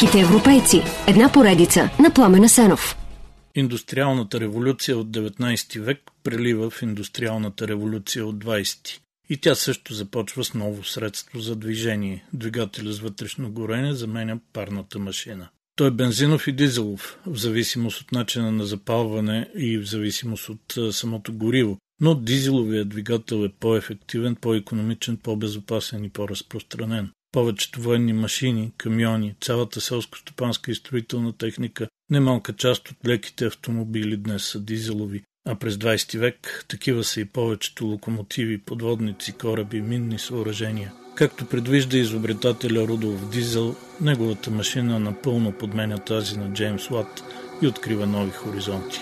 Великите европейци. Една поредица на Пламена Сенов. Индустриалната революция от 19 век прелива в индустриалната революция от 20. И тя също започва с ново средство за движение. Двигателя с вътрешно горене заменя парната машина. Той е бензинов и дизелов, в зависимост от начина на запалване и в зависимост от самото гориво. Но дизеловият двигател е по-ефективен, по-економичен, по-безопасен и по-разпространен. Повечето военни машини, камиони, цялата селско-стопанска и строителна техника, немалка част от леките автомобили днес са дизелови, а през 20 век такива са и повечето локомотиви, подводници, кораби, минни съоръжения. Както предвижда изобретателя Рудолф Дизел, неговата машина напълно подменя тази на Джеймс Уат и открива нови хоризонти.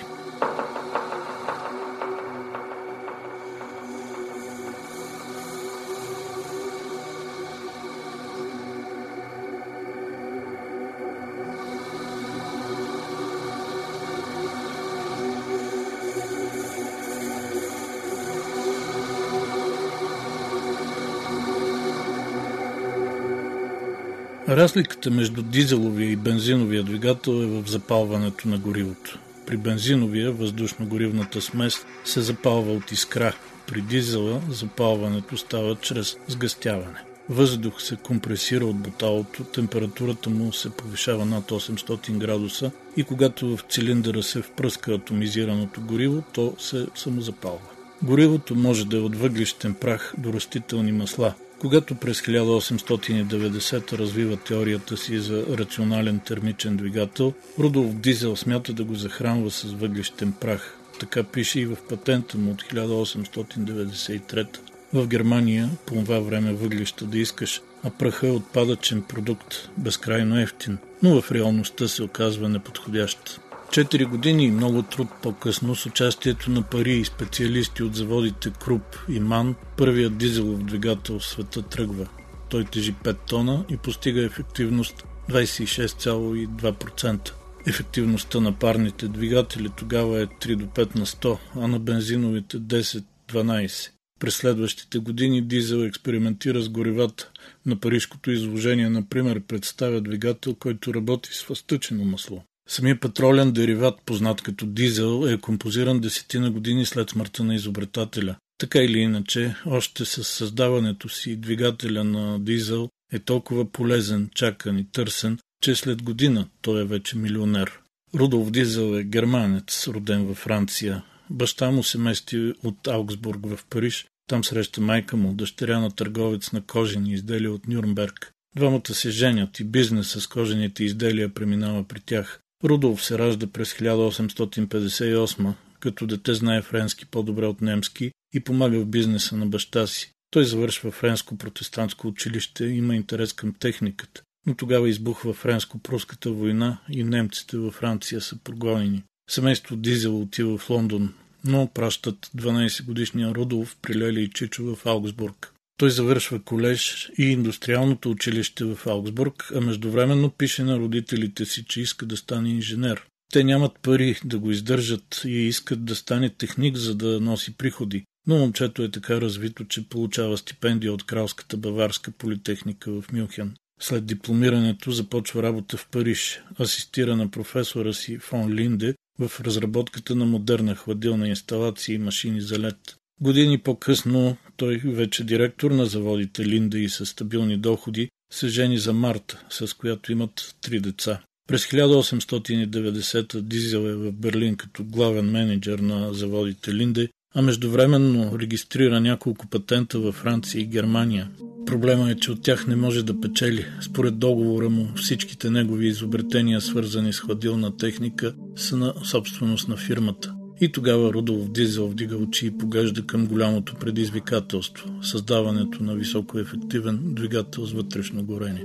Разликата между дизеловия и бензиновия двигател е в запалването на горивото. При бензиновия въздушно-горивната смес се запалва от искра. При дизела запалването става чрез сгъстяване. Въздух се компресира от буталото, температурата му се повишава над 800 градуса и когато в цилиндъра се впръска атомизираното гориво, то се самозапалва. Горивото може да е от въглищен прах до растителни масла – когато през 1890 развива теорията си за рационален термичен двигател, Рудолф Дизел смята да го захранва с въглищен прах. Така пише и в патента му от 1893. В Германия по това време въглища да искаш, а праха е отпадъчен продукт, безкрайно ефтин, но в реалността се оказва неподходящ. Четири години и много труд по-късно с участието на пари и специалисти от заводите Круп и Ман, първият дизелов двигател в света тръгва. Той тежи 5 тона и постига ефективност 26,2%. Ефективността на парните двигатели тогава е 3 до 5 на 100, а на бензиновите 10-12. През следващите години Дизел експериментира с горивата. На парижкото изложение, например, представя двигател, който работи с възтъчено масло. Самия петролен дериват, познат като дизел, е композиран десетина години след смъртта на изобретателя. Така или иначе, още с създаването си двигателя на дизел е толкова полезен, чакан и търсен, че след година той е вече милионер. Рудолф Дизел е германец, роден във Франция. Баща му се мести от Аугсбург в Париж. Там среща майка му, дъщеря на търговец на кожени изделия от Нюрнберг. Двамата се женят и бизнеса с кожените изделия преминава при тях. Рудолф се ражда през 1858, като дете знае френски по-добре от немски и помага в бизнеса на баща си. Той завършва френско протестантско училище, има интерес към техниката, но тогава избухва френско-пруската война и немците във Франция са прогонени. Семейство Дизел отива в Лондон, но пращат 12 годишния Рудолф при Лели и Чичо в Аугсбург. Той завършва колеж и индустриалното училище в Аугсбург, а междувременно пише на родителите си, че иска да стане инженер. Те нямат пари да го издържат и искат да стане техник, за да носи приходи. Но момчето е така развито, че получава стипендия от Кралската баварска политехника в Мюнхен. След дипломирането започва работа в Париж, асистира на професора си фон Линде в разработката на модерна хладилна инсталация и машини за лед. Години по-късно той, вече директор на заводите Линда и със стабилни доходи, се жени за Марта, с която имат три деца. През 1890 Дизел е в Берлин като главен менеджер на заводите Линде, а междувременно регистрира няколко патента във Франция и Германия. Проблема е, че от тях не може да печели. Според договора му всичките негови изобретения, свързани с хладилна техника, са на собственост на фирмата. И тогава Рудолф Дизел вдига очи и поглежда към голямото предизвикателство – създаването на високоефективен двигател с вътрешно горение.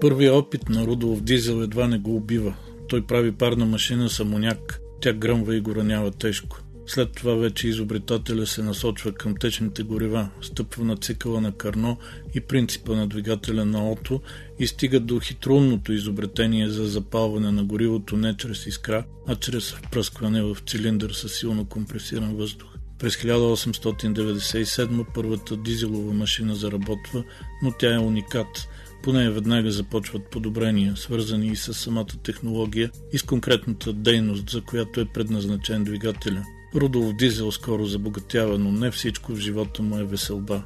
Първият опит на Рудолф Дизел едва не го убива. Той прави парна машина с амоняк. Тя гръмва и го ранява тежко. След това вече изобретателя се насочва към течните горива, стъпва на цикъла на Карно и принципа на двигателя на Ото и стига до хитрунното изобретение за запалване на горивото не чрез искра, а чрез впръскване в цилиндър с силно компресиран въздух. През 1897 първата дизелова машина заработва, но тя е уникат. По нея веднага започват подобрения, свързани и с самата технология и с конкретната дейност, за която е предназначен двигателя. Рудолов Дизел скоро забогатява, но не всичко в живота му е веселба.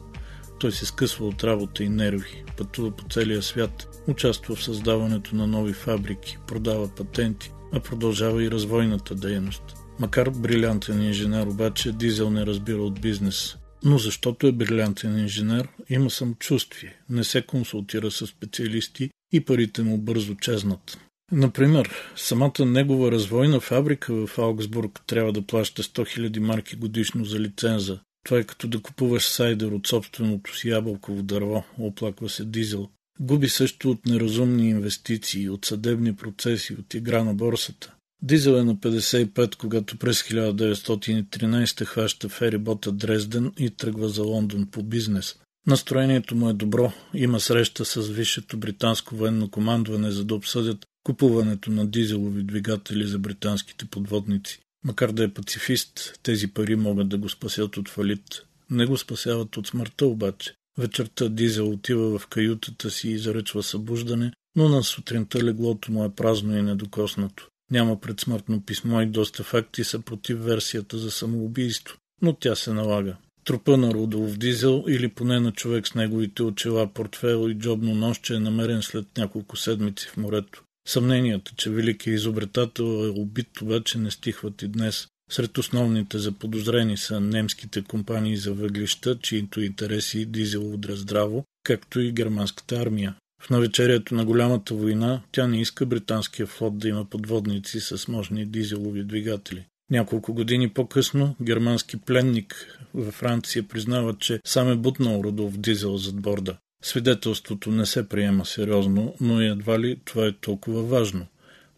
Той се скъсва от работа и нерви, пътува по целия свят, участва в създаването на нови фабрики, продава патенти, а продължава и развойната дейност. Макар брилянтен инженер, обаче Дизел не разбира от бизнес. Но защото е брилянтен инженер, има самочувствие, не се консултира с специалисти и парите му бързо чезнат. Например, самата негова развойна фабрика в Аугсбург трябва да плаща 100 000 марки годишно за лиценза. Това е като да купуваш сайдер от собственото си ябълково дърво, оплаква се Дизел. Губи също от неразумни инвестиции, от съдебни процеси, от игра на борсата. Дизел е на 55, когато през 1913 хваща ферибота Дрезден и тръгва за Лондон по бизнес. Настроението му е добро, има среща с висшето британско военно командване, за да обсъдят купуването на дизелови двигатели за британските подводници. Макар да е пацифист, тези пари могат да го спасят от фалит. Не го спасяват от смъртта обаче. Вечерта Дизел отива в каютата си и заръчва събуждане, но на сутринта леглото му е празно и недокоснато. Няма предсмъртно писмо и доста факти са против версията за самоубийство, но тя се налага. Трупа на Рудолов Дизел или поне на човек с неговите очила, портфел и джобно нощче е намерен след няколко седмици в морето. Съмненията, че великият изобретател е убит, обаче не стихват и днес. Сред основните заподозрени са немските компании за въглища, чието интереси Дизел удря здраво, както и германската армия. В навечерието на голямата война тя не иска британския флот да има подводници с мощни дизелови двигатели. Няколко години по-късно германски пленник във Франция признава, че сам е бутнал Рудолф Дизел зад борда. Свидетелството не се приема сериозно, но и едва ли това е толкова важно.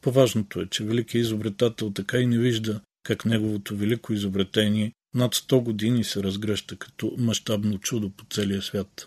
Поважното е, че великият изобретател така и не вижда как неговото велико изобретение над 100 години се разгръща като мащабно чудо по целия свят.